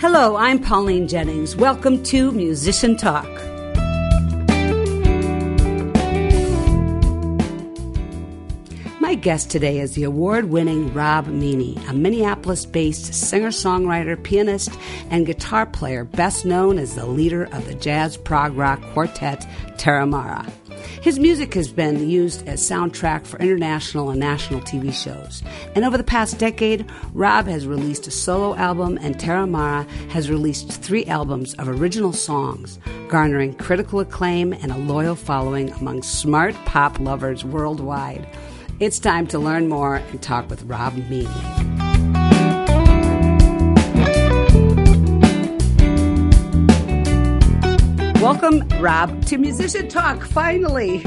Hello, I'm Pauline Jennings. Welcome to Musician Talk. My guest today is the award winning Rob Meany, a Minneapolis based singer songwriter, pianist, and guitar player, best known as the leader of the jazz prog rock quartet Terramara. His music has been used as soundtrack for international and national TV shows. And over the past decade, Rob has released a solo album and Tara Terramara has released three albums of original songs, garnering critical acclaim and a loyal following among smart pop lovers worldwide. It's time to learn more and talk with Rob Meany. Welcome, Rob, to Musician Talk, finally.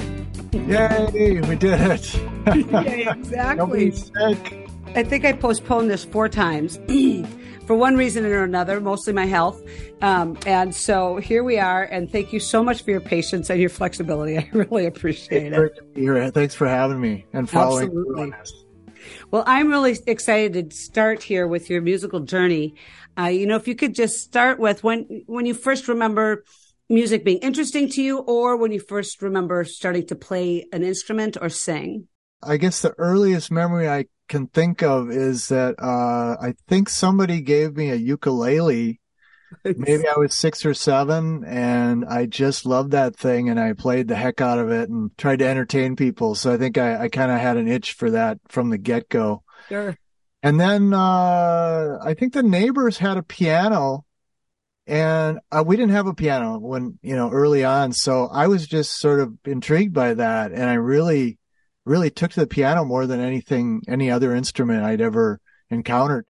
Yay, we did it. Yay, exactly. Nobody's sick. I think I postponed this four times for one reason or another, mostly my health. Um, and so here we are. And thank you so much for your patience and your flexibility. I really appreciate it. Thanks for having me and following Absolutely. Well, I'm really excited to start here with your musical journey. Uh, you know, if you could just start with when when you first remember music being interesting to you, or when you first remember starting to play an instrument or sing. I guess the earliest memory I can think of is that uh, I think somebody gave me a ukulele. Maybe I was six or seven, and I just loved that thing, and I played the heck out of it and tried to entertain people. So I think I, I kind of had an itch for that from the get go. Sure. And then uh, I think the neighbors had a piano, and uh, we didn't have a piano when you know early on. So I was just sort of intrigued by that, and I really, really took to the piano more than anything, any other instrument I'd ever encountered.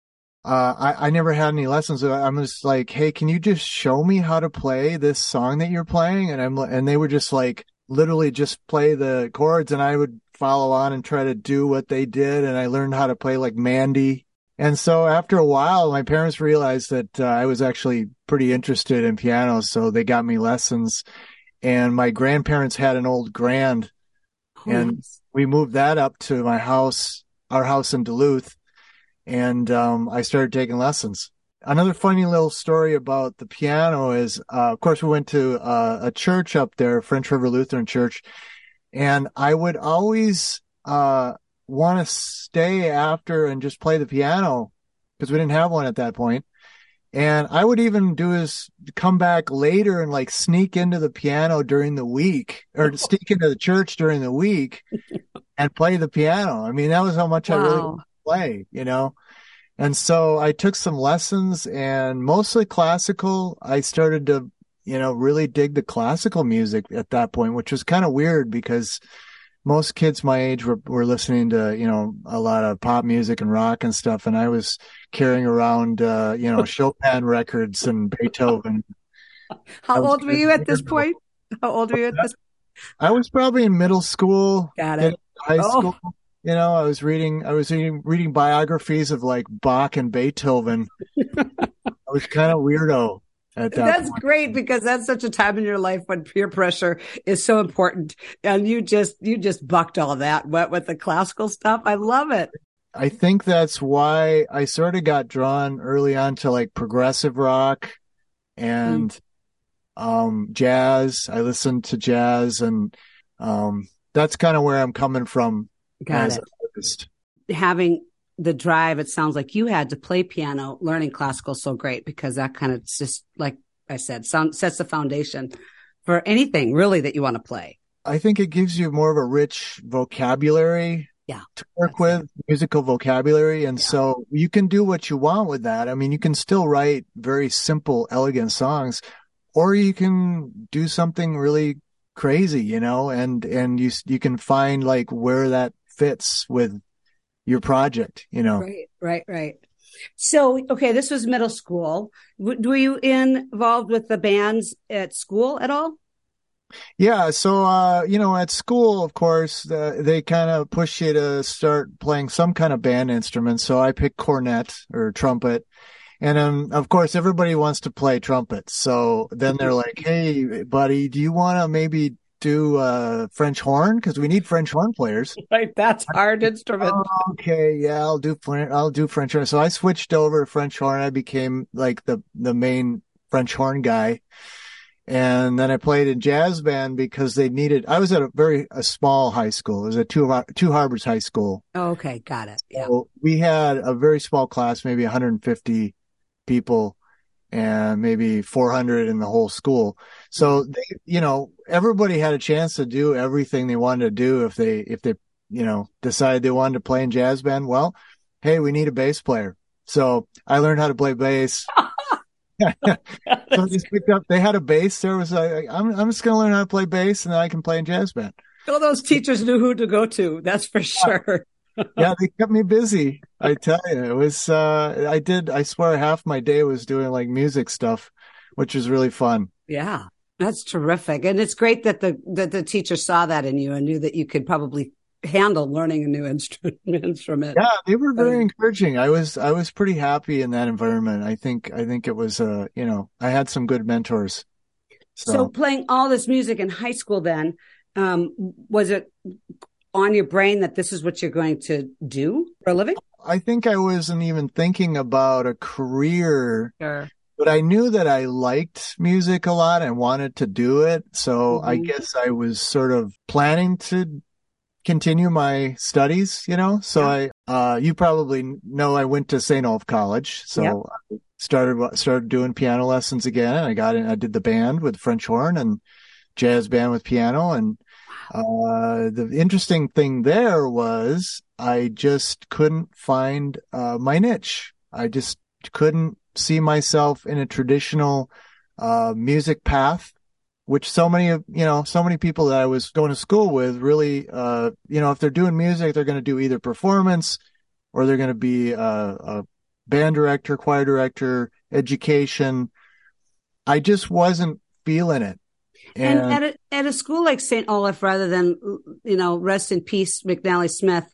Uh, I, I never had any lessons. So I'm just like, hey, can you just show me how to play this song that you're playing? And I'm and they would just like literally just play the chords, and I would follow on and try to do what they did. And I learned how to play like Mandy. And so after a while, my parents realized that uh, I was actually pretty interested in piano. So they got me lessons and my grandparents had an old grand and we moved that up to my house, our house in Duluth. And, um, I started taking lessons. Another funny little story about the piano is, uh, of course, we went to uh, a church up there, French River Lutheran Church, and I would always, uh, want to stay after and just play the piano because we didn't have one at that point. And I would even do is come back later and like sneak into the piano during the week or sneak into the church during the week and play the piano. I mean, that was how much I really Wow. wanted to play, you know? And so I took some lessons and mostly classical. I started to, you know, really dig the classical music at that point, which was kind of weird because most kids my age were, were listening to, you know, a lot of pop music and rock and stuff. And I was carrying around, uh, you know, Chopin records and Beethoven. How old were you at this point? How old were you at this? I was probably in middle school, Got it. high Oh. school. You know, I was reading, I was reading, reading biographies of like Bach and Beethoven. I was kind of weirdo that That's point. great because that's such a time in your life when peer pressure is so important, and you just you just bucked all that. What with the classical stuff? I love it. I think that's why I sort of got drawn early on to like progressive rock and um jazz. I listened to jazz and um that's kind of where I'm coming from Got as it. an artist. Having the drive, it sounds like you had to play piano, learning classical so great because that kind of just like I said, sound sets the foundation for anything really that you want to play. I think it gives you more of a rich vocabulary Yeah, to work with, musical vocabulary. And Yeah. so you can do what you want with that. I mean, you can still write very simple, elegant songs, or you can do something really crazy, you know, and, and you, you can find like where that fits with your project, you know. Right, right, right. So, okay, this was middle school. W- Were you involved with the bands at school at all? Yeah, so uh, you know, at school, of course, uh, they kind of push you to start playing some kind of band instrument. So I picked cornet or trumpet, and um, of course, everybody wants to play trumpet. So then they're like, "Hey, buddy, do you want to maybe do uh, French horn because we need French horn players. Right, that's hard instrument. Oh, okay, yeah, I'll do I'll do French horn. So I switched over to French horn. I became like the the main French horn guy. And then I played in jazz band because they needed, I was at a very, a small high school. It was at Two, Two Harbors High School. Oh, okay. Got it. Yeah. So we had a very small class, maybe 150 people and maybe 400 in the whole school. So they, you know, everybody had a chance to do everything they wanted to do if they, if they, you know, decided they wanted to play in jazz band. Well, hey, we need a bass player. So I learned how to play bass. so I just picked up. They had a bass. There was a. I'm I'm just going to learn how to play bass, and then I can play in jazz band. All those teachers knew who to go to. That's for sure. yeah, they kept me busy. I tell you, it was. uh I did. I swear, half my day was doing like music stuff, which was really fun. Yeah, that's terrific, and it's great that the that the teacher saw that in you and knew that you could probably handle learning a new instrument. instrument. Yeah, they were very um, encouraging. I was I was pretty happy in that environment. I think I think it was uh you know I had some good mentors. So, so playing all this music in high school, then um, was it on your brain that this is what you're going to do for a living? I think I wasn't even thinking about a career. Sure. But I knew that I liked music a lot and wanted to do it. So mm-hmm. I guess I was sort of planning to continue my studies, you know. So yeah. I, uh, you probably know I went to St. Olaf College. So yep. I started, started doing piano lessons again. I got in, I did the band with French horn and jazz band with piano. And, uh, the interesting thing there was I just couldn't find, uh, my niche. I just couldn't see myself in a traditional, uh, music path which so many of you know so many people that I was going to school with really uh you know if they're doing music they're going to do either performance or they're going to be a, a band director choir director education I just wasn't feeling it and, and at, a, at a school like St. Olaf rather than you know rest in peace McNally Smith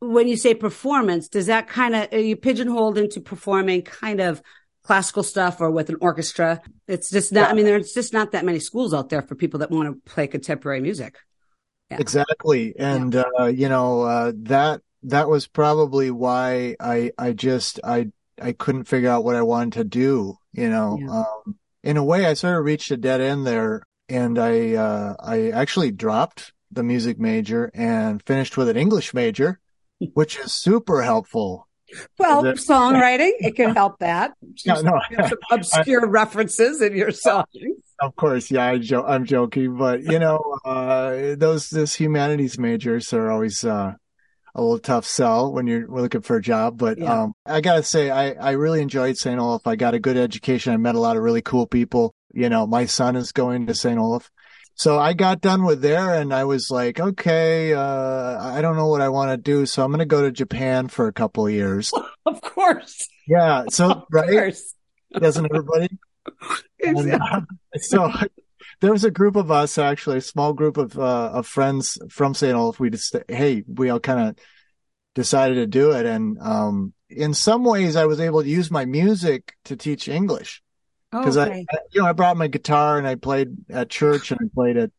when you say performance does that kind of are you pigeonholed into performing kind of classical stuff or with an orchestra. It's just not, yeah. I mean, there's just not that many schools out there for people that want to play contemporary music. Yeah. Exactly. And, yeah. uh, you know, uh, that, that was probably why I, I just, I, I couldn't figure out what I wanted to do, you know, um, in a way I sort of reached a dead end there and I, uh, I actually dropped the music major and finished with an English major, which is super helpful well, songwriting, it can help that. No, no. some obscure I, references in your songs. Of course, yeah, I jo- I'm joking, but you know, uh, those those humanities majors are always uh, a little tough sell when you're looking for a job. But yeah. um, I gotta say, I I really enjoyed St. Olaf. I got a good education. I met a lot of really cool people. You know, my son is going to St. Olaf. So I got done with there and I was like, okay, uh, I don't know what I want to do. So I'm going to go to Japan for a couple of years. Of course. Yeah. So, of right. Course. Doesn't everybody? exactly. and, uh, so there was a group of us, actually, a small group of, uh, of friends from St. Olaf. We just, hey, we all kind of decided to do it. And, um, in some ways I was able to use my music to teach English because okay. I, you know, I brought my guitar and I played at church and I played at,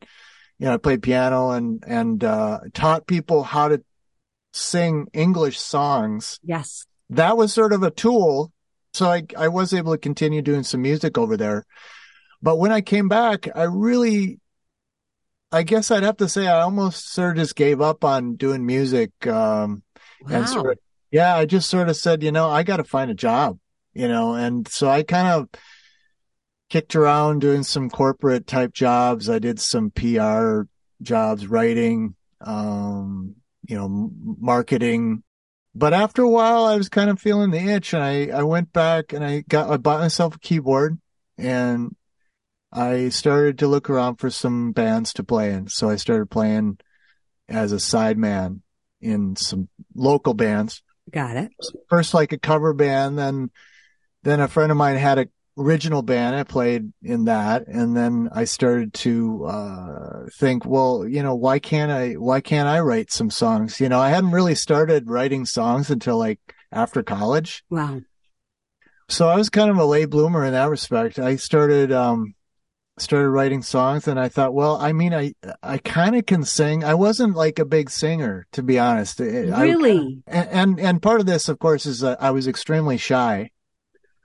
you know, I played piano and and uh, taught people how to sing English songs. Yes, that was sort of a tool. So I I was able to continue doing some music over there. But when I came back, I really, I guess I'd have to say I almost sort of just gave up on doing music. Um, wow. And sort of, yeah, I just sort of said, you know, I got to find a job, you know, and so I kind of kicked around doing some corporate type jobs. I did some PR jobs, writing, um, you know, marketing. But after a while, I was kind of feeling the itch and I, I went back and I got, I bought myself a keyboard and I started to look around for some bands to play in. So I started playing as a sideman in some local bands. Got it. First, like a cover band, then, then a friend of mine had a original band. I played in that. And then I started to, uh, think, well, you know, why can't I, why can't I write some songs? You know, I hadn't really started writing songs until like after college. Wow. So I was kind of a late bloomer in that respect. I started, um, started writing songs and I thought, well, I mean, I, I kind of can sing. I wasn't like a big singer, to be honest. Really? I, and, and part of this, of course, is that I was extremely shy.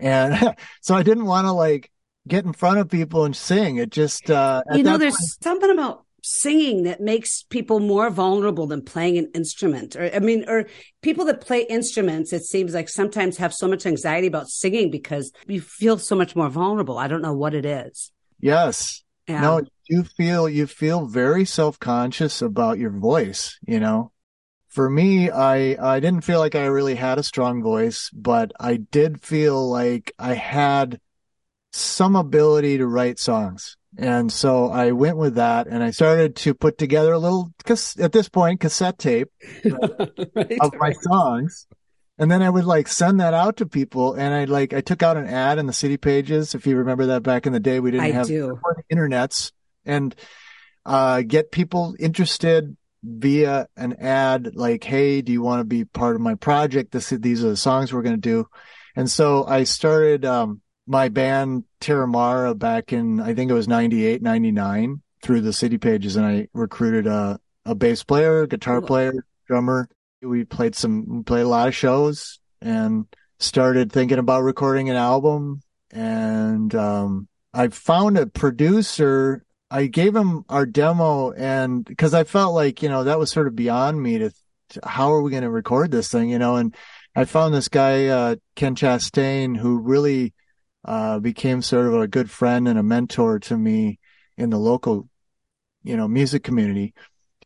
And so I didn't want to like get in front of people and sing. It just, uh, you know, there's point, something about singing that makes people more vulnerable than playing an instrument or i mean or people that play instruments it seems like sometimes have so much anxiety about singing because you feel so much more vulnerable i don't know what it is Yes. Yeah. No, you feel you feel very self-conscious about your voice, you know. For me, I I didn't feel like I really had a strong voice, but I did feel like I had some ability to write songs. And so I went with that and I started to put together a little, at this point, cassette tape right, of my songs. And then I would like send that out to people and I like I took out an ad in the city pages. If you remember that back in the day, we didn't I have do. internets and uh, get people interested via an ad like, Hey, do you want to be part of my project? This, these are the songs we're going to do. And so I started, um, my band Terramara back in, I think it was 98, 99 through the city pages and I recruited a, a bass player, guitar player, drummer, we played some, played a lot of shows and started thinking about recording an album. And, um, I found a producer. I gave him our demo and because I felt like, you know, that was sort of beyond me to, to how are we going to record this thing, you know, and I found this guy, uh, Ken Chastain, who really, uh, became sort of a good friend and a mentor to me in the local, you know, music community.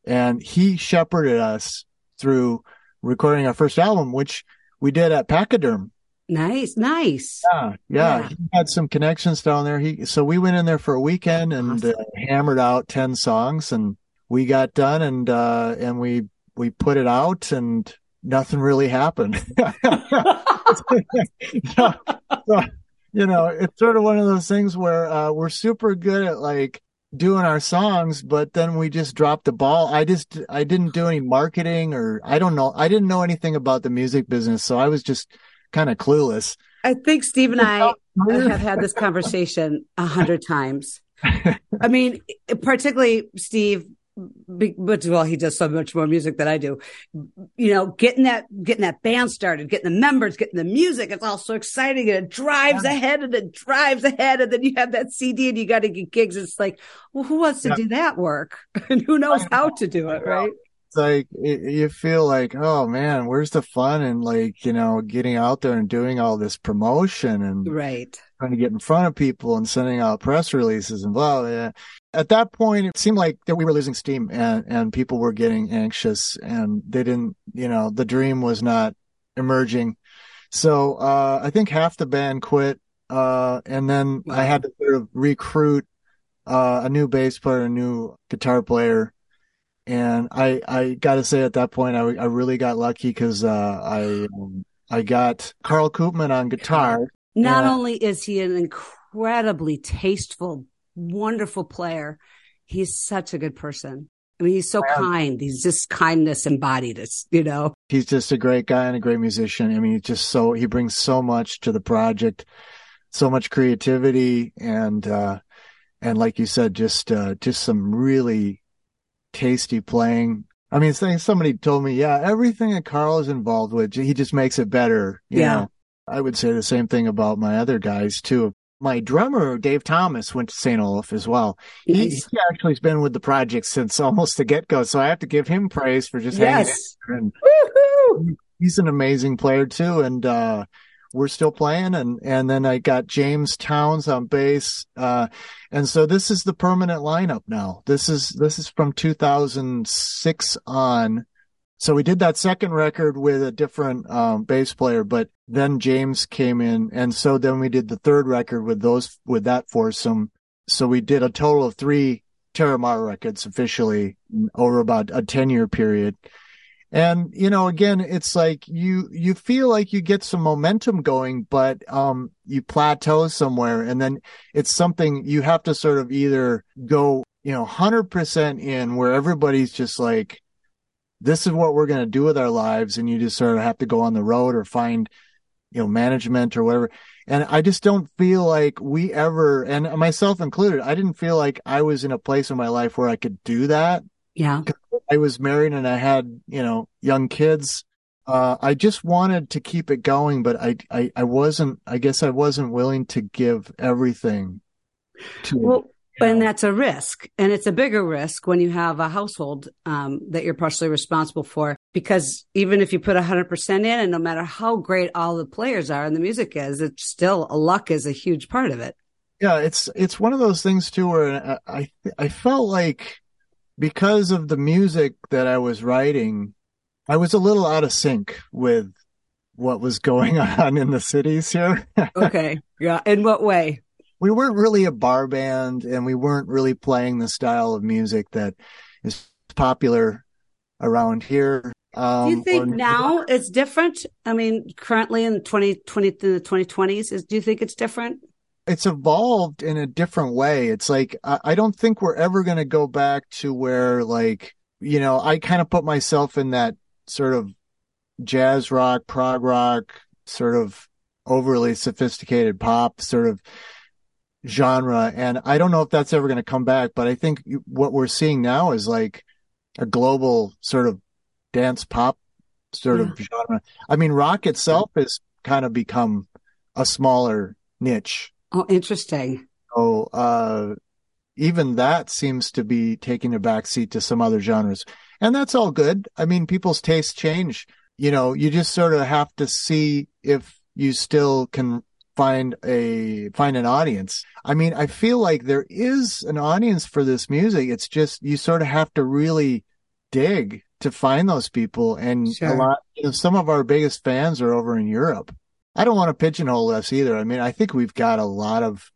And he shepherded us through recording our first album, which we did at Pachyderm. Nice, nice. Yeah, yeah, yeah. He had some connections down there. He so we went in there for a weekend and awesome. uh, hammered out ten songs, and we got done, and uh, and we we put it out, and nothing really happened. so, so, you know, it's sort of one of those things where uh, we're super good at like doing our songs, but then we just dropped the ball. I just, I didn't do any marketing or I don't know. I didn't know anything about the music business. So I was just kind of clueless. I think Steve and I have had this conversation a hundred times. I mean, particularly Steve, but well, he does so much more music than I do. You know, getting that getting that band started, getting the members, getting the music. It's all so exciting, and it drives yeah. ahead, and it drives ahead, and then you have that CD, and you got to get gigs. It's like, well, who wants to yeah. do that work, and who knows how to do it, right? Like you feel like, oh man, where's the fun and like you know getting out there and doing all this promotion and right trying to get in front of people and sending out press releases and blah. blah at that point, it seemed like that we were losing steam and, and people were getting anxious and they didn't, you know, the dream was not emerging. So, uh, I think half the band quit. Uh, and then wow. I had to sort of recruit, uh, a new bass player, a new guitar player. And I, I gotta say at that point, I, I really got lucky because, uh, I, um, I got Carl Koopman on guitar. Not only is he an incredibly tasteful wonderful player. He's such a good person. I mean, he's so kind. He's just kindness embodied. It's, you know, he's just a great guy and a great musician. I mean, he's just so, he brings so much to the project, so much creativity and, uh, and like you said, just, uh, just some really tasty playing. I mean, somebody told me, yeah, everything that Carl is involved with, he just makes it better. yeah. Know? I would say the same thing about my other guys too my drummer Dave Thomas went to St. Olaf as well. Nice. He, actually has been with the project since almost the get go, so I have to give him praise for just yes. hanging And he's an amazing player too, and uh, we're still playing. And and then I got James Towns on bass, uh, and so this is the permanent lineup now. This is this is from 2006 on. So we did that second record with a different um, bass player, but then James came in, and so then we did the third record with those with that foursome. So we did a total of three Terramara records officially over about a ten year period. And you know, again, it's like you you feel like you get some momentum going, but um, you plateau somewhere, and then it's something you have to sort of either go, you know, hundred percent in where everybody's just like this is what we're going to do with our lives and you just sort of have to go on the road or find you know, management or whatever. And I just don't feel like we ever, and myself included, I didn't feel like I was in a place in my life where I could do that. Yeah. I was married and I had, you know, young kids. Uh, I just wanted to keep it going, but I, I, I wasn't, I guess I wasn't willing to give everything to well, and that's a risk. And it's a bigger risk when you have a household um, that you're partially responsible for. Because even if you put 100% in, and no matter how great all the players are and the music is, it's still luck is a huge part of it. Yeah, it's it's one of those things too where I I felt like because of the music that I was writing, I was a little out of sync with what was going on in the cities here. okay. Yeah. In what way? we weren't really a bar band and we weren't really playing the style of music that is popular around here. Um, do you think or, now it's different? I mean, currently in 2020, the 2020s, is, do you think it's different? It's evolved in a different way. It's like, I, I don't think we're ever going to go back to where like, you know, I kind of put myself in that sort of jazz rock, prog rock, sort of overly sophisticated pop sort of genre. And I don't know if that's ever going to come back, but I think what we're seeing now is like a global sort of dance pop sort yeah. of hmm. genre. I mean, rock itself has kind of become a smaller niche. Oh, interesting. Oh, uh, even that seems to be taking a backseat to some other genres. And that's all good. I mean, people's tastes change. You know, you just sort of have to see if you still can find a find an audience. I mean, I feel like there is an audience for this music. It's just you sort of have to really dig to find those people and sure. a lot you know, some of our biggest fans are over in Europe. I don't want to pigeonhole us either. I mean, I think we've got a lot of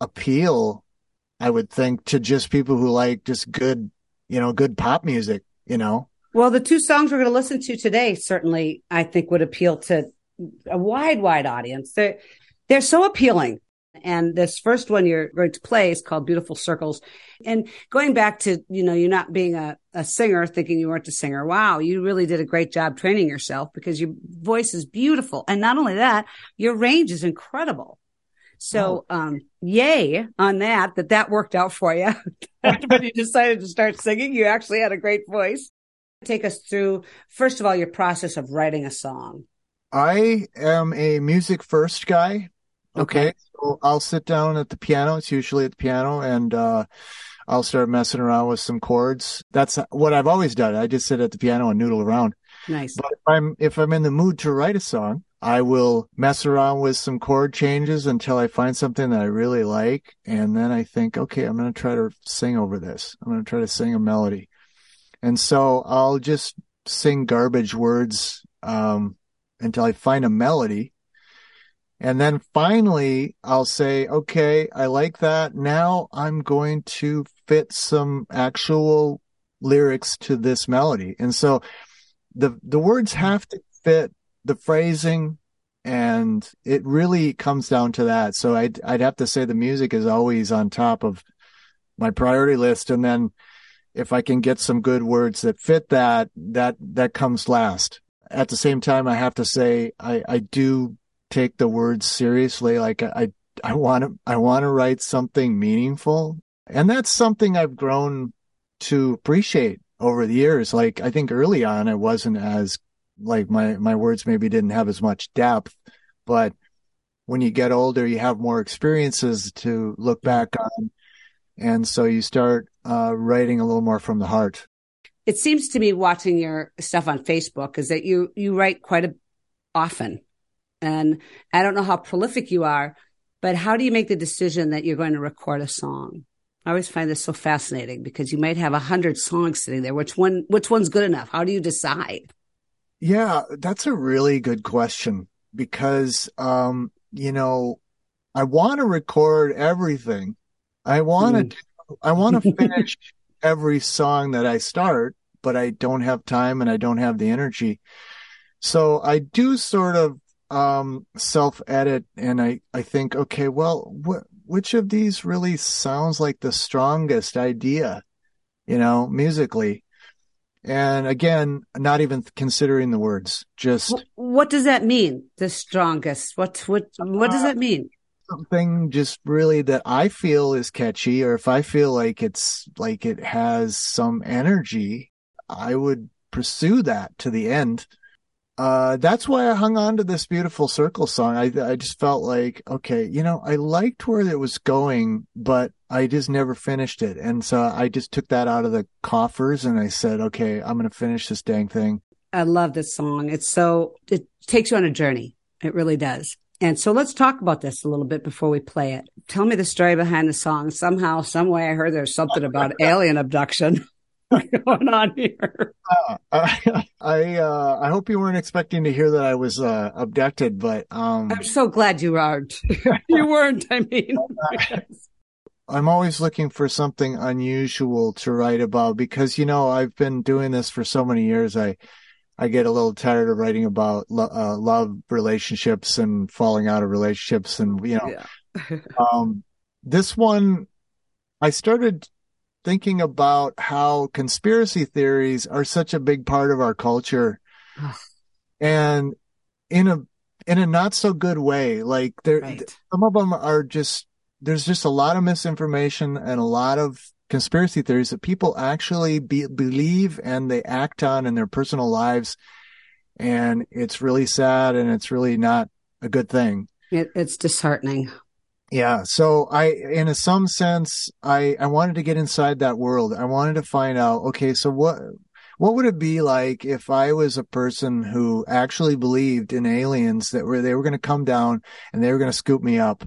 appeal, I would think, to just people who like just good, you know, good pop music, you know. Well, the two songs we're going to listen to today certainly, I think, would appeal to a wide, wide audience. They're, they're so appealing. And this first one you're going to play is called Beautiful Circles. And going back to, you know, you're not being a, a singer thinking you weren't a singer. Wow. You really did a great job training yourself because your voice is beautiful. And not only that, your range is incredible. So, oh. um, yay on that, that that worked out for you. when you decided to start singing, you actually had a great voice. Take us through, first of all, your process of writing a song. I am a music first guy. Okay. okay. So I'll sit down at the piano. It's usually at the piano and, uh, I'll start messing around with some chords. That's what I've always done. I just sit at the piano and noodle around. Nice. But if I'm, if I'm in the mood to write a song, I will mess around with some chord changes until I find something that I really like. And then I think, okay, I'm going to try to sing over this. I'm going to try to sing a melody. And so I'll just sing garbage words, um, until I find a melody and then finally, I'll say, okay, I like that. Now I'm going to fit some actual lyrics to this melody. And so the, the words mm-hmm. have to fit the phrasing and it really comes down to that. So I'd, I'd have to say the music is always on top of my priority list. And then if I can get some good words that fit that, that, that comes last. At the same time, I have to say I, I do take the words seriously. Like I, I want to, I want to write something meaningful. And that's something I've grown to appreciate over the years. Like I think early on, I wasn't as like my, my words maybe didn't have as much depth, but when you get older, you have more experiences to look back on. And so you start uh, writing a little more from the heart. It seems to me watching your stuff on Facebook is that you, you write quite a, often. And I don't know how prolific you are, but how do you make the decision that you're going to record a song? I always find this so fascinating because you might have a hundred songs sitting there. Which one, which one's good enough? How do you decide? Yeah, that's a really good question because, um, you know, I want to record everything. I want to, mm. I want to finish every song that I start, but I don't have time and I don't have the energy. So I do sort of um, self edit and I, I think, okay, well, wh- which of these really sounds like the strongest idea, you know, musically? And again, not even considering the words, just. What does that mean? The strongest. What, what, what does that mean? something just really that I feel is catchy, or if I feel like it's like it has some energy, I would pursue that to the end. Uh, that's why I hung on to this beautiful circle song. I, I just felt like, okay, you know, I liked where it was going, but I just never finished it. And so I just took that out of the coffers and I said, okay, I'm going to finish this dang thing. I love this song. It's so, it takes you on a journey. It really does. And so let's talk about this a little bit before we play it. Tell me the story behind the song. Somehow, some way, I heard there's something about alien abduction going on here. Uh, I uh, I hope you weren't expecting to hear that I was uh, abducted, but um, I'm so glad you aren't. you weren't. I mean, I'm always looking for something unusual to write about because you know I've been doing this for so many years. I I get a little tired of writing about lo- uh, love relationships and falling out of relationships, and you know, yeah. um, this one, I started thinking about how conspiracy theories are such a big part of our culture, and in a in a not so good way. Like there, right. some of them are just there's just a lot of misinformation and a lot of conspiracy theories that people actually be, believe and they act on in their personal lives. And it's really sad and it's really not a good thing. It, it's disheartening. Yeah. So I, in some sense, I, I wanted to get inside that world. I wanted to find out, okay, so what, what would it be like if I was a person who actually believed in aliens that were, they were going to come down and they were going to scoop me up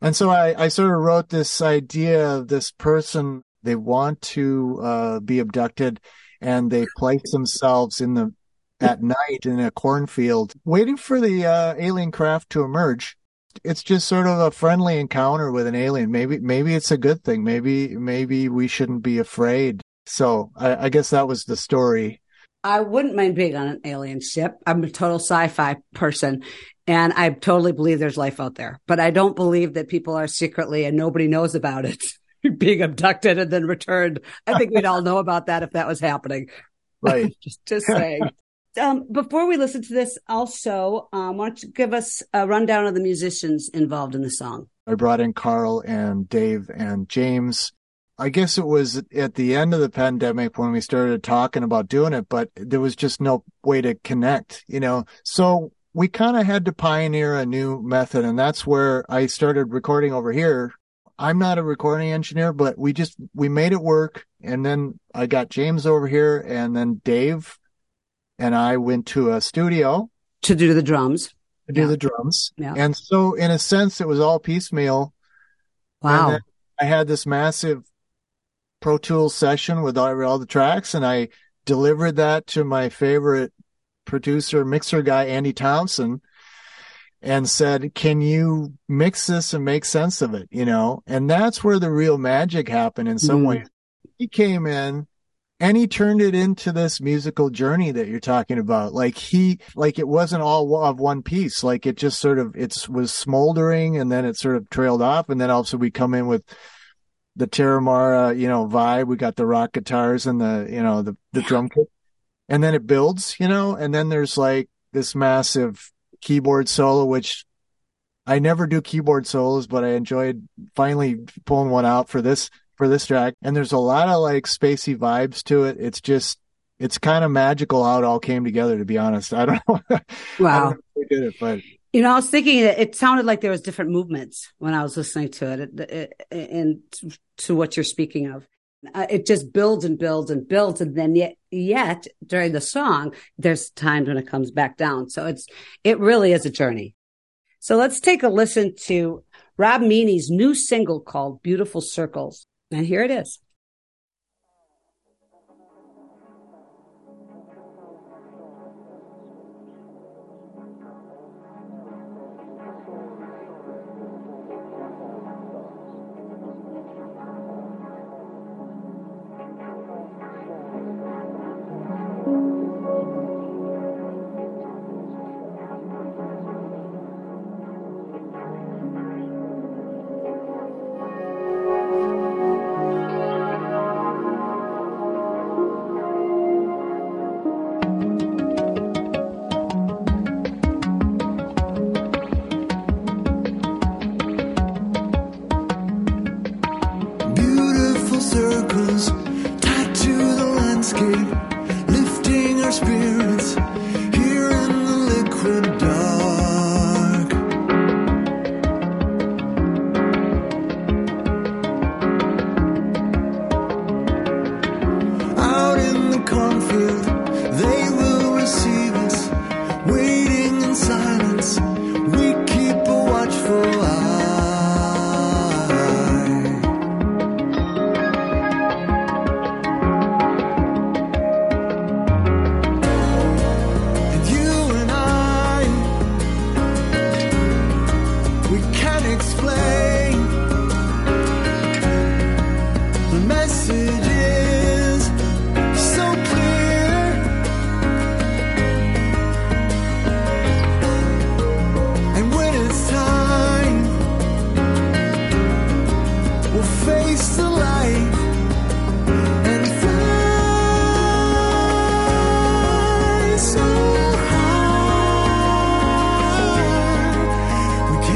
and so I, I sort of wrote this idea of this person, they want to uh, be abducted and they place themselves in the, at night in a cornfield, waiting for the uh, alien craft to emerge. It's just sort of a friendly encounter with an alien. Maybe, maybe it's a good thing. Maybe, maybe we shouldn't be afraid. So I, I guess that was the story. I wouldn't mind being on an alien ship. I'm a total sci-fi person. And I totally believe there's life out there, but I don't believe that people are secretly and nobody knows about it being abducted and then returned. I think we'd all know about that if that was happening. Right. just, just saying. Um, before we listen to this, also, um, why don't you give us a rundown of the musicians involved in the song? I brought in Carl and Dave and James. I guess it was at the end of the pandemic when we started talking about doing it, but there was just no way to connect, you know. So we kind of had to pioneer a new method. And that's where I started recording over here. I'm not a recording engineer, but we just, we made it work. And then I got James over here and then Dave and I went to a studio to do the drums. To do yeah. the drums. Yeah. And so in a sense, it was all piecemeal. Wow. I had this massive Pro Tools session with all, all the tracks and I delivered that to my favorite producer, mixer guy, Andy Thompson, and said, can you mix this and make sense of it? You know, and that's where the real magic happened in some mm. ways. He came in and he turned it into this musical journey that you're talking about. Like he, like it wasn't all of one piece. Like it just sort of, it was smoldering and then it sort of trailed off. And then also we come in with the Terramara, you know, vibe. We got the rock guitars and the, you know, the, the drum kit and then it builds, you know, and then there's like this massive keyboard solo, which I never do keyboard solos, but I enjoyed finally pulling one out for this, for this track. And there's a lot of like spacey vibes to it. It's just, it's kind of magical how it all came together, to be honest. I don't know. Wow. we did it, but. You know, I was thinking it, it sounded like there was different movements when I was listening to it, it, it and to what you're speaking of. Uh, it just builds and builds and builds and then yet yet during the song there's times when it comes back down so it's it really is a journey so let's take a listen to rob meany's new single called beautiful circles and here it is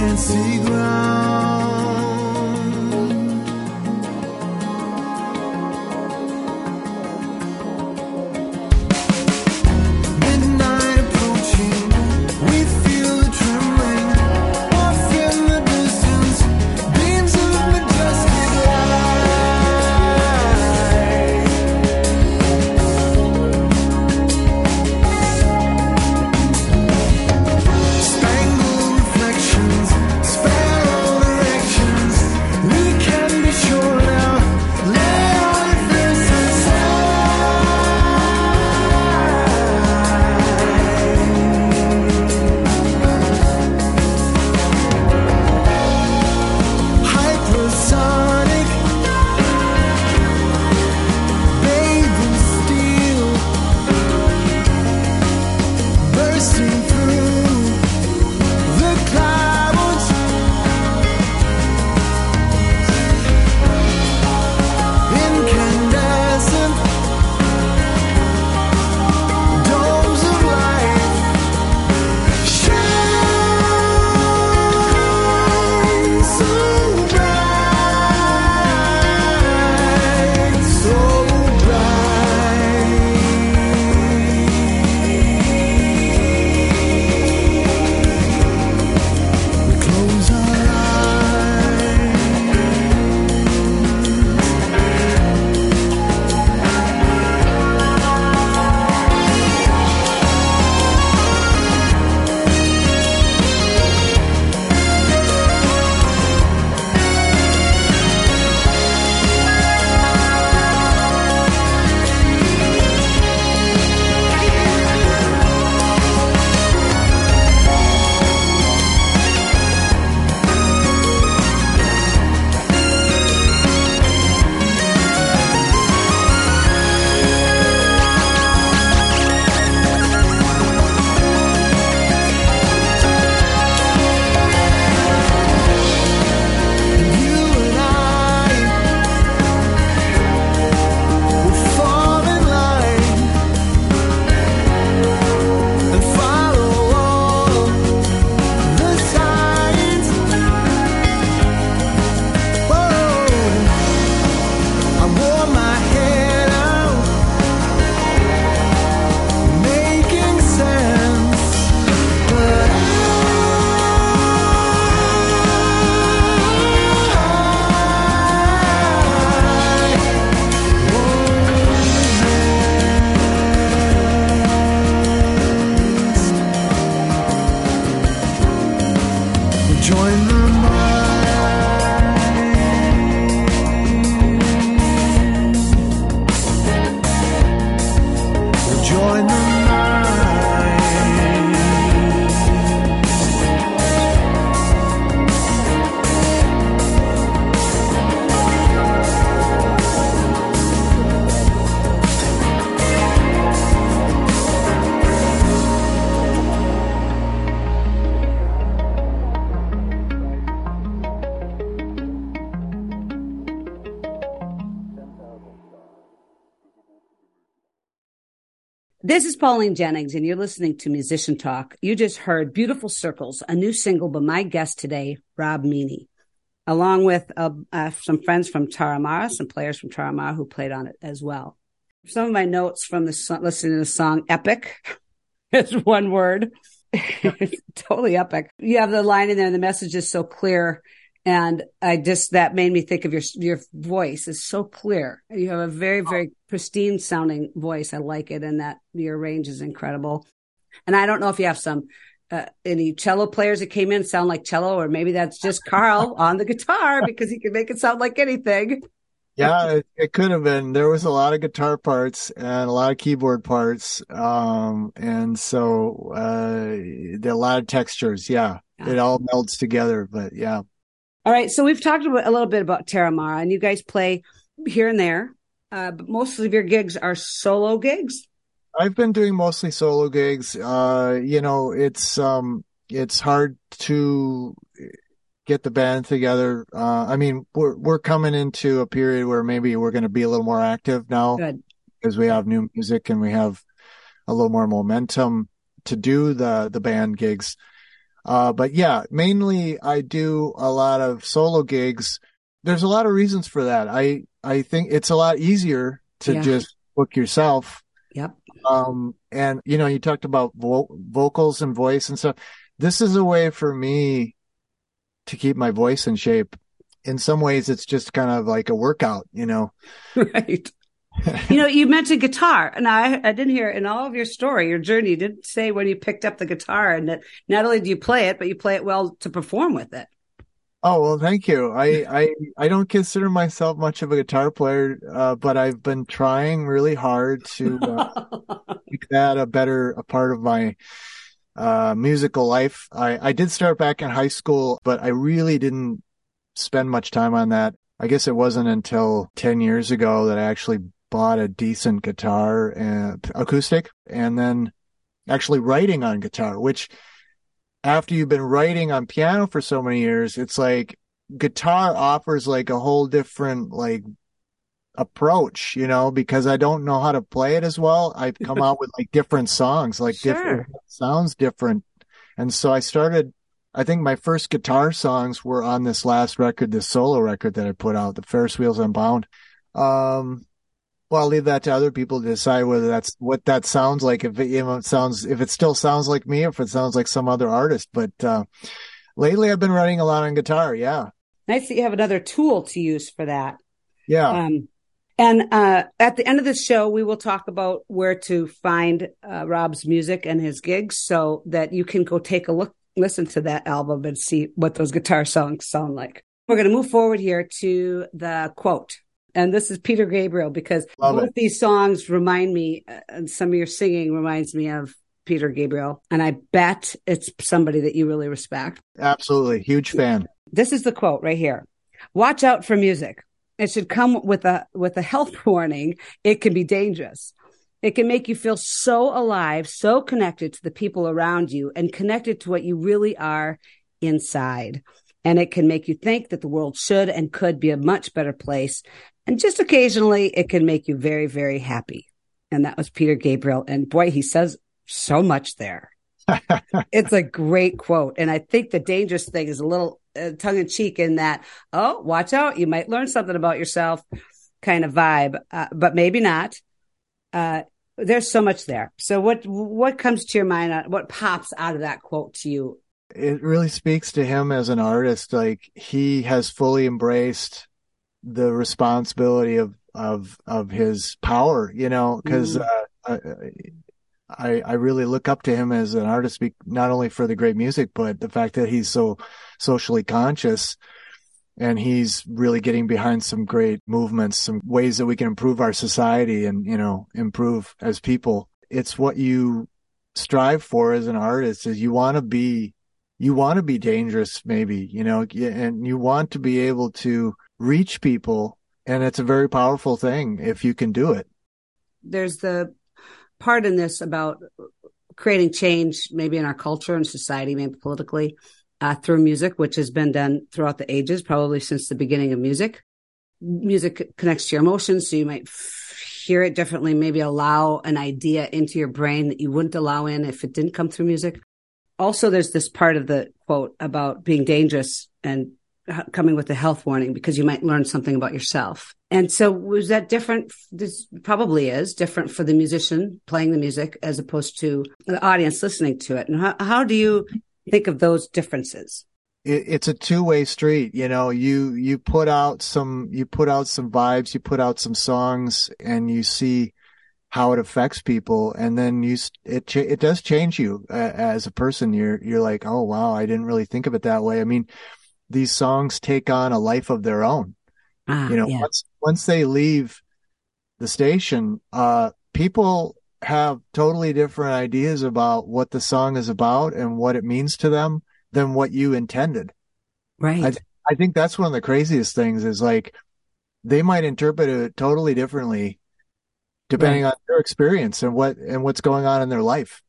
É inmense. This is Pauline Jennings, and you're listening to Musician Talk. You just heard Beautiful Circles, a new single by my guest today, Rob Meany, along with uh, uh, some friends from Terramara, some players from Terramara who played on it as well. Some of my notes from the listening to the song Epic is one word. totally epic. You have the line in there, the message is so clear. And I just, that made me think of your, your voice is so clear. You have a very, very pristine sounding voice. I like it. And that your range is incredible. And I don't know if you have some, uh, any cello players that came in sound like cello, or maybe that's just Carl on the guitar because he can make it sound like anything. yeah, it, it, could have been. There was a lot of guitar parts and a lot of keyboard parts. Um, and so, uh, a lot of textures. Yeah, yeah. It all melds together, but yeah. All right. So we've talked about, a little bit about Terramara and you guys play here and there. Uh, but most of your gigs are solo gigs. I've been doing mostly solo gigs. Uh, you know, it's, um, it's hard to get the band together. Uh, I mean, we're, we're coming into a period where maybe we're going to be a little more active now because we have new music and we have a little more momentum to do the, the band gigs. Uh, but yeah, mainly I do a lot of solo gigs. There's a lot of reasons for that. I, I think it's a lot easier to yeah. just book yourself. Yep. Um, and you know, you talked about vo- vocals and voice and stuff. This is a way for me to keep my voice in shape. In some ways, it's just kind of like a workout, you know? Right you know, you mentioned guitar, and I, I didn't hear in all of your story, your journey, you didn't say when you picked up the guitar, and that not only do you play it, but you play it well to perform with it. Oh well, thank you. I I I don't consider myself much of a guitar player, uh, but I've been trying really hard to uh, make that a better a part of my uh, musical life. I I did start back in high school, but I really didn't spend much time on that. I guess it wasn't until 10 years ago that I actually bought a decent guitar and acoustic and then actually writing on guitar, which after you've been writing on piano for so many years, it's like guitar offers like a whole different like approach, you know, because I don't know how to play it as well. I've come out with like different songs, like sure. different sounds different. And so I started I think my first guitar songs were on this last record, this solo record that I put out, the Ferris Wheels Unbound. Um, well, I'll leave that to other people to decide whether that's what that sounds like. If it, you know, it sounds, if it still sounds like me, if it sounds like some other artist. But uh, lately, I've been writing a lot on guitar. Yeah, nice that you have another tool to use for that. Yeah. Um, and uh, at the end of the show, we will talk about where to find uh, Rob's music and his gigs, so that you can go take a look, listen to that album, and see what those guitar songs sound like. We're going to move forward here to the quote and this is Peter Gabriel because Love both it. these songs remind me, uh, and some of your singing reminds me of Peter Gabriel. And I bet it's somebody that you really respect. Absolutely. Huge fan. This is the quote right here. Watch out for music. It should come with a, with a health warning. It can be dangerous. It can make you feel so alive, so connected to the people around you and connected to what you really are inside. And it can make you think that the world should and could be a much better place and just occasionally it can make you very, very happy. And that was Peter Gabriel. And boy, he says so much there. it's a great quote. And I think the dangerous thing is a little uh, tongue in cheek in that, oh, watch out. You might learn something about yourself kind of vibe, uh, but maybe not. Uh, there's so much there. So what, what comes to your mind? Uh, what pops out of that quote to you? It really speaks to him as an artist. Like he has fully embraced the responsibility of of of his power, you know, because mm. uh, I I really look up to him as an artist, not only for the great music, but the fact that he's so socially conscious, and he's really getting behind some great movements, some ways that we can improve our society and you know improve as people. It's what you strive for as an artist is you want to be you want to be dangerous maybe you know and you want to be able to reach people. And it's a very powerful thing if you can do it. There's the part in this about creating change, maybe in our culture and society, maybe politically, uh, through music, which has been done throughout the ages, probably since the beginning of music. Music connects to your emotions, so you might f- hear it differently, maybe allow an idea into your brain that you wouldn't allow in if it didn't come through music. Also, there's this part of the quote about being dangerous and coming with a health warning because you might learn something about yourself. And so was that different? This probably is different for the musician playing the music as opposed to the audience listening to it. And how, how do you think of those differences? It, it's a two way street. You know, you, you put out some, you put out some vibes, you put out some songs and you see how it affects people. And then you, it, it does change you uh, as a person. You're, you're like, Oh, wow. I didn't really think of it that way. I mean, these songs take on a life of their own. Ah, you know, yeah. once once they leave the station, uh, people have totally different ideas about what the song is about and what it means to them than what you intended. Right. I, I think that's one of the craziest things is like they might interpret it totally differently depending right. on their experience and what and what's going on in their life.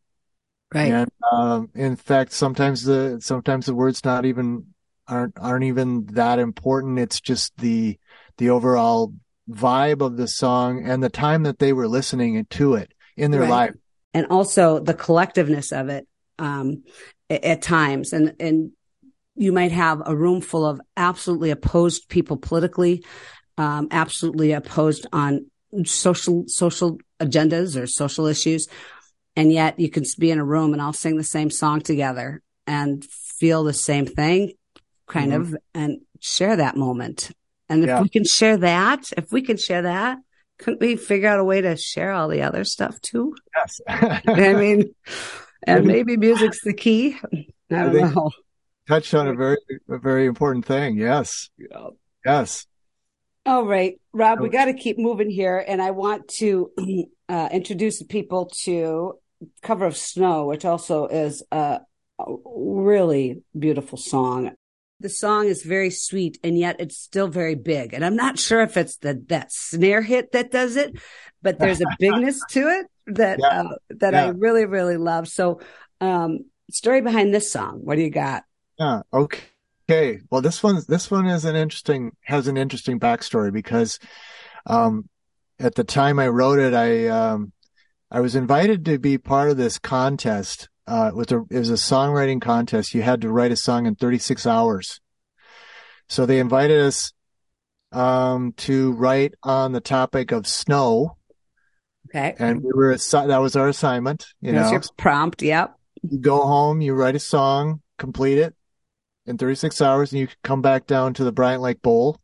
Right. And um, in fact, sometimes the sometimes the word's not even aren't aren't even that important. It's just the the overall vibe of the song and the time that they were listening to it in their right. life, and also the collectiveness of it um, at, at times. And and you might have a room full of absolutely opposed people politically, um, absolutely opposed on social social agendas or social issues, and yet you can be in a room and all sing the same song together and feel the same thing kind mm-hmm. of and share that moment. And if yeah. we can share that, if we can share that, couldn't we figure out a way to share all the other stuff too? Yes. I mean, and maybe music's the key. I don't I know. Touched on a very, a very important thing. Yes. Yeah. Yes. All right, Rob, we got to keep moving here. And I want to uh, introduce people to Cover of Snow, which also is a, a really beautiful song the song is very sweet and yet it's still very big. And I'm not sure if it's the that snare hit that does it, but there's a bigness to it that yeah. uh, that yeah. I really really love. So, um, story behind this song. What do you got? Yeah. Okay. Okay. Well, this one this one is an interesting has an interesting backstory because, um, at the time I wrote it, I um, I was invited to be part of this contest uh, it was a it was a songwriting contest. You had to write a song in 36 hours. So they invited us um, to write on the topic of snow. Okay. And we were that was our assignment. You That's know, your prompt. Yep. You go home, you write a song, complete it in 36 hours, and you come back down to the Bryant Lake Bowl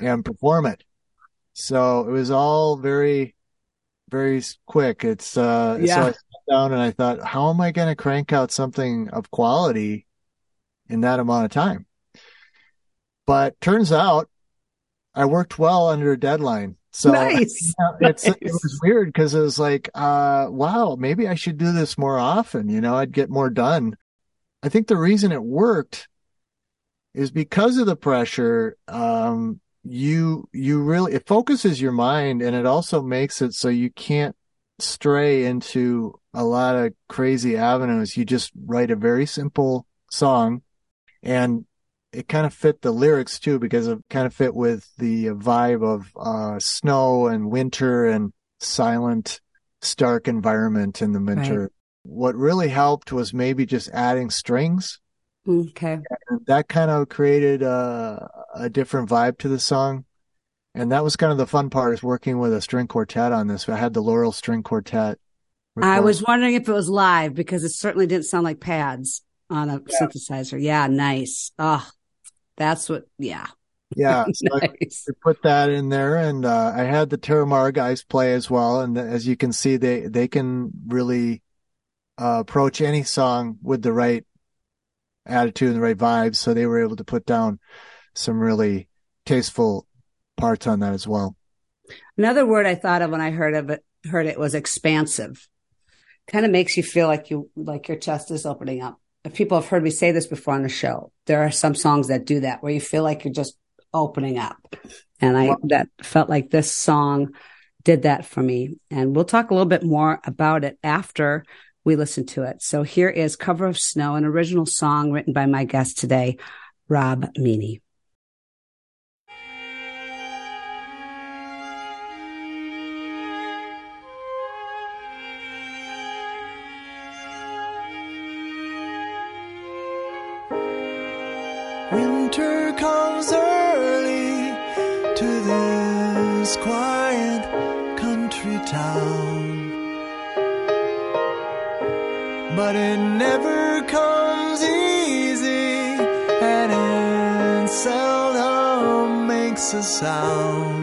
and perform it. So it was all very, very quick. It's uh, yeah. So down and I thought, how am I going to crank out something of quality in that amount of time? But turns out I worked well under a deadline. So nice. it's, nice. it was weird because it was like, uh, wow, maybe I should do this more often. You know, I'd get more done. I think the reason it worked is because of the pressure. Um, you, you really, it focuses your mind and it also makes it so you can't stray into a lot of crazy avenues. You just write a very simple song and it kind of fit the lyrics too because it kind of fit with the vibe of uh, snow and winter and silent, stark environment in the winter. Right. What really helped was maybe just adding strings. Okay. And that kind of created a, a different vibe to the song. And that was kind of the fun part is working with a string quartet on this. I had the Laurel String Quartet I was wondering if it was live because it certainly didn't sound like pads on a yeah. synthesizer. Yeah, nice. Oh, that's what. Yeah. Yeah, so nice. I put that in there, and uh, I had the Terramara guys play as well. And as you can see, they they can really uh, approach any song with the right attitude and the right vibes. So they were able to put down some really tasteful parts on that as well. Another word I thought of when I heard of it heard it was expansive kind of makes you feel like you like your chest is opening up. If people have heard me say this before on the show, there are some songs that do that where you feel like you're just opening up. And I that felt like this song did that for me. And we'll talk a little bit more about it after we listen to it. So here is Cover of Snow, an original song written by my guest today, Rob Meany. Sound.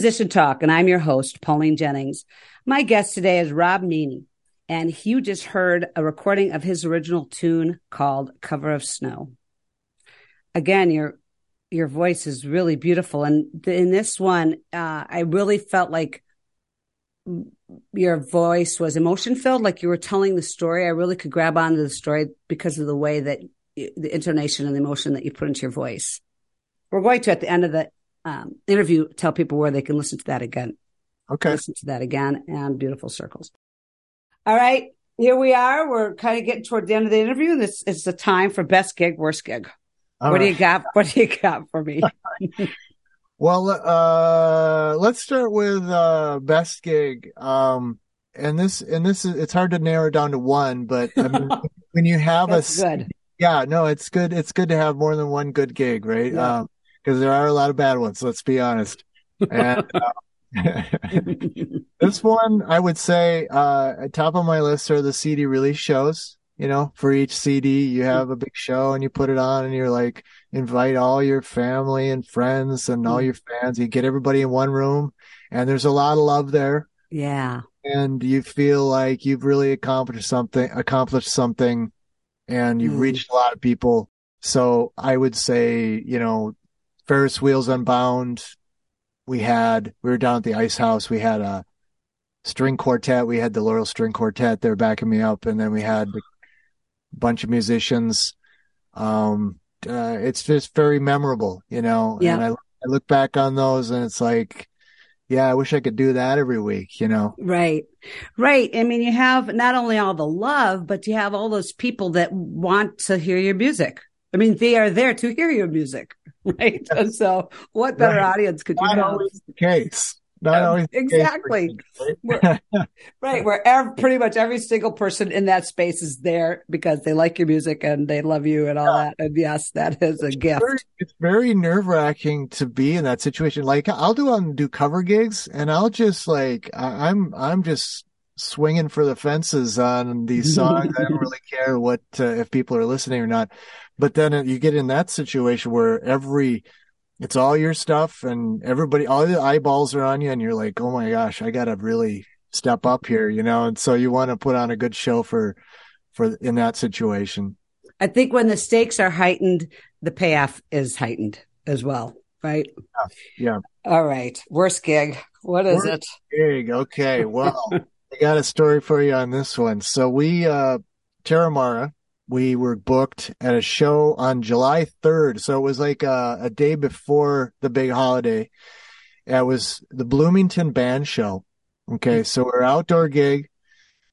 Musician Talk, and I'm your host, Pauline Jennings. My guest today is Rob Meany, and you just heard a recording of his original tune called Cover of Snow. Again, your your voice is really beautiful, and in this one, uh, I really felt like your voice was emotion filled, like you were telling the story. I really could grab onto the story because of the way that the intonation and the emotion that you put into your voice. We're going to, at the end of the um, interview, tell people where they can listen to that again. Okay. Listen to that again and Beautiful Circles. All right. Here we are. We're kind of getting toward the end of the interview. And this is the time for best gig, worst gig. All what right. do you got? What do you got for me? well, uh, let's start with, uh, best gig. Um, and this, and this is, it's hard to narrow down to one, but I mean, when you have a, good. yeah, no, it's good. It's good to have more than one good gig, right? Yeah. Um, cause there are a lot of bad ones. Let's be honest. And, uh, this one, I would say, uh, at top of my list are the CD release shows. You know, for each CD, you have a big show and you put it on and you're like, invite all your family and friends and all mm. your fans. You get everybody in one room and there's a lot of love there. Yeah. And you feel like you've really accomplished something, accomplished something and you've mm. reached a lot of people. So I would say, you know, Ferris Wheels Unbound, we had we were down at the ice house. We had a string quartet. We had the laurel string quartet they're backing me up. And then we had a bunch of musicians. Um uh, it's just very memorable you know? Yeah. and I, I look back on those and it's like yeah i wish i could do that every week you know? Right. Right. I mean you have not only all the love but you have all those people that want to hear your music i mean they are there to hear your music right? And so, what better right. audience could you Not have? always the case. Not always exactly. right, right. Where every, pretty much every single person in that space is there because they like your music and they love you and all yeah. that. And yes, that is a it's gift. Very, it's very nerve wracking to be in that situation. Like I'll do on do cover gigs and I'll just like I'm I'm just swinging for the fences on these songs. I don't really care what uh, if people are listening or not. But then you get in that situation where every it's all your stuff and everybody all the eyeballs are on you and you're like, "Oh my gosh, I got to really step up here," you know? And so you want to put on a good show for for in that situation. I think when the stakes are heightened, the payoff is heightened as well, right? Yeah. yeah. All right. Worst gig. What is Worst it? Gig. Okay. Well, I got a story for you on this one. So we, uh, Terramara, we were booked at a show on July 3rd. So it was like a, a day before the big holiday. It was the Bloomington band show. Okay. So we're outdoor gig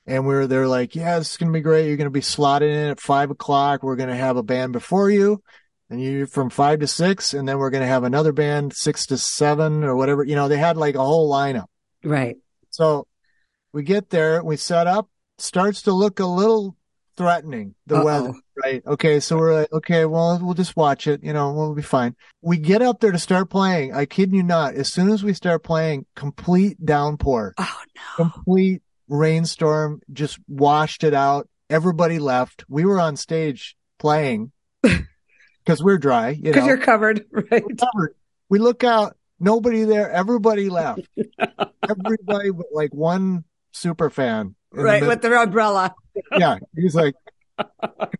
and we are they're like, yeah, this is going to be great. You're going to be slotted in at five o'clock. We're going to have a band before you and you're from five to six. And then we're going to have another band six to seven or whatever. You know, they had like a whole lineup. Right. So we get there, we set up, starts to look a little threatening, the Uh-oh. weather, right? Okay, so we're like, okay, well, we'll just watch it, you know, we'll be fine. We get up there to start playing. I kid you not, as soon as we start playing, complete downpour. Oh no. Complete rainstorm just washed it out. Everybody left. We were on stage playing because we're dry, you know. Because you're covered, right? We're covered. We look out, nobody there. Everybody left. Everybody, like one super fan. Right, the with their umbrella. yeah, he's like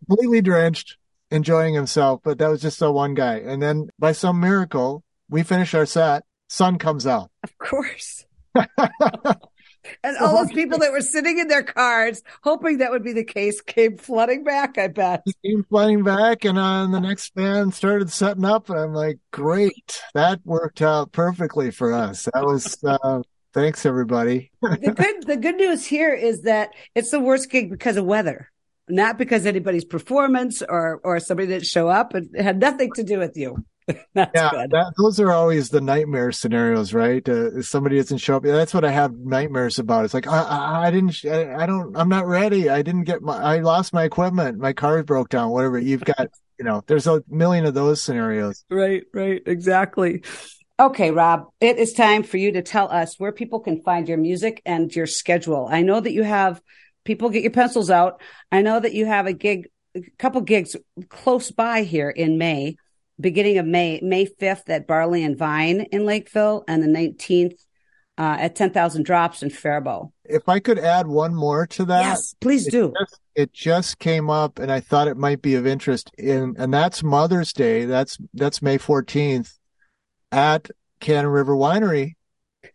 completely drenched, enjoying himself, but that was just the one guy. And then by some miracle, we finish our set, sun comes out. Of course. and all those people that were sitting in their cars hoping that would be the case came flooding back, I bet. Came flooding back and on uh, the next band started setting up and I'm like, great. That worked out perfectly for us. That was uh, Thanks, everybody. the good the good news here is that it's the worst gig because of weather, not because anybody's performance or or somebody didn't show up. It had nothing to do with you. That's yeah, that, those are always the nightmare scenarios, right? Uh, somebody doesn't show up. That's what I have nightmares about. It's like I, I, I didn't, I, I, don't, I'm not ready. I didn't get my, I lost my equipment. My car broke down. Whatever. You've got, you know, there's a million of those scenarios. Right, right, exactly. Okay, Rob, it is time for you to tell us where people can find your music and your schedule. I know that you have people get your pencils out. I know that you have a gig, a couple gigs close by here in May. beginning of May, May 5th at Barley and Vine in Lakeville, and the 19th uh, at 10,000 Drops in Faribault. If I could add one more to that. Yes, please it do. Just, it just came up and I thought it might be of interest in, and that's Mother's Day. That's, that's May 14th at Cannon River Winery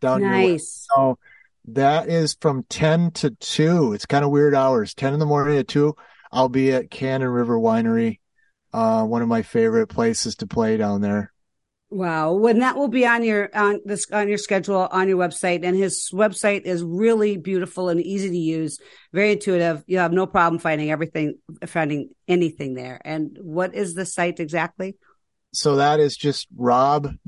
down here. Nice. So that is from 10 to 2. It's kind of weird hours. 10 in the morning to 2. I'll be at Cannon River Winery. Uh, one of my favorite places to play down there. Wow. When that will be on your on this on your schedule on your website. And his website is really beautiful and easy to use, very intuitive. You have no problem finding everything finding anything there. And what is the site exactly? So that is just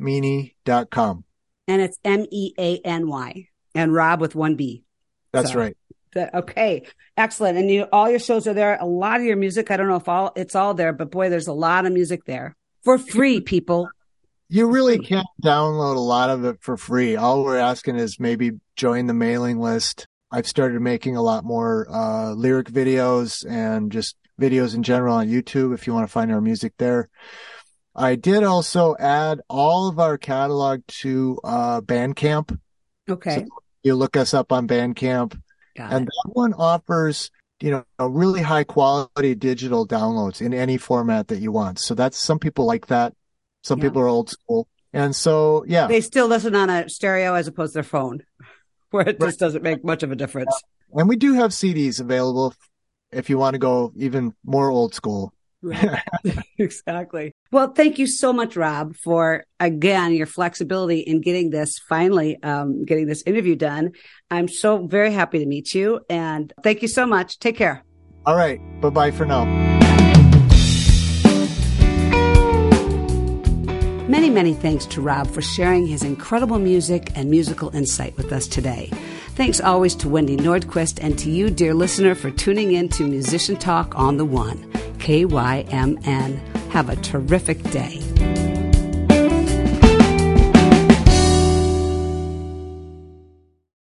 robmeany.com. And it's M E A N Y. And Rob with one B. That's So- right. The- okay, excellent. And you, all your shows are there. A lot of your music. I don't know if all it's all there, but boy, there's a lot of music there for free. People. You really can't download a lot of it for free. All we're asking is maybe join the mailing list. I've started making a lot more uh, lyric videos and just videos in general on YouTube if you want to find our music there. I did also add all of our catalog to uh, Bandcamp. Okay, You look us up on Bandcamp, got and it. that one offers you know a really high quality digital downloads in any format that you want. So that's some people like that. Some Yeah. people are old school, and so yeah. They still listen on a stereo as opposed to their phone, where it Right. just doesn't make much of a difference. And we do have CDs available if you want to go even more old school. Right. exactly. Well, thank you so much, Rob, for again your flexibility in getting this finally um, getting this interview done. I'm so very happy to meet you, and thank you so much. Take care. All right. Bye bye for now. Many, many thanks to Rob for sharing his incredible music and musical insight with us today. Thanks always to Wendy Nordquist and to you, dear listener, for tuning in to Musician Talk on the One, KYMN. Have a terrific day.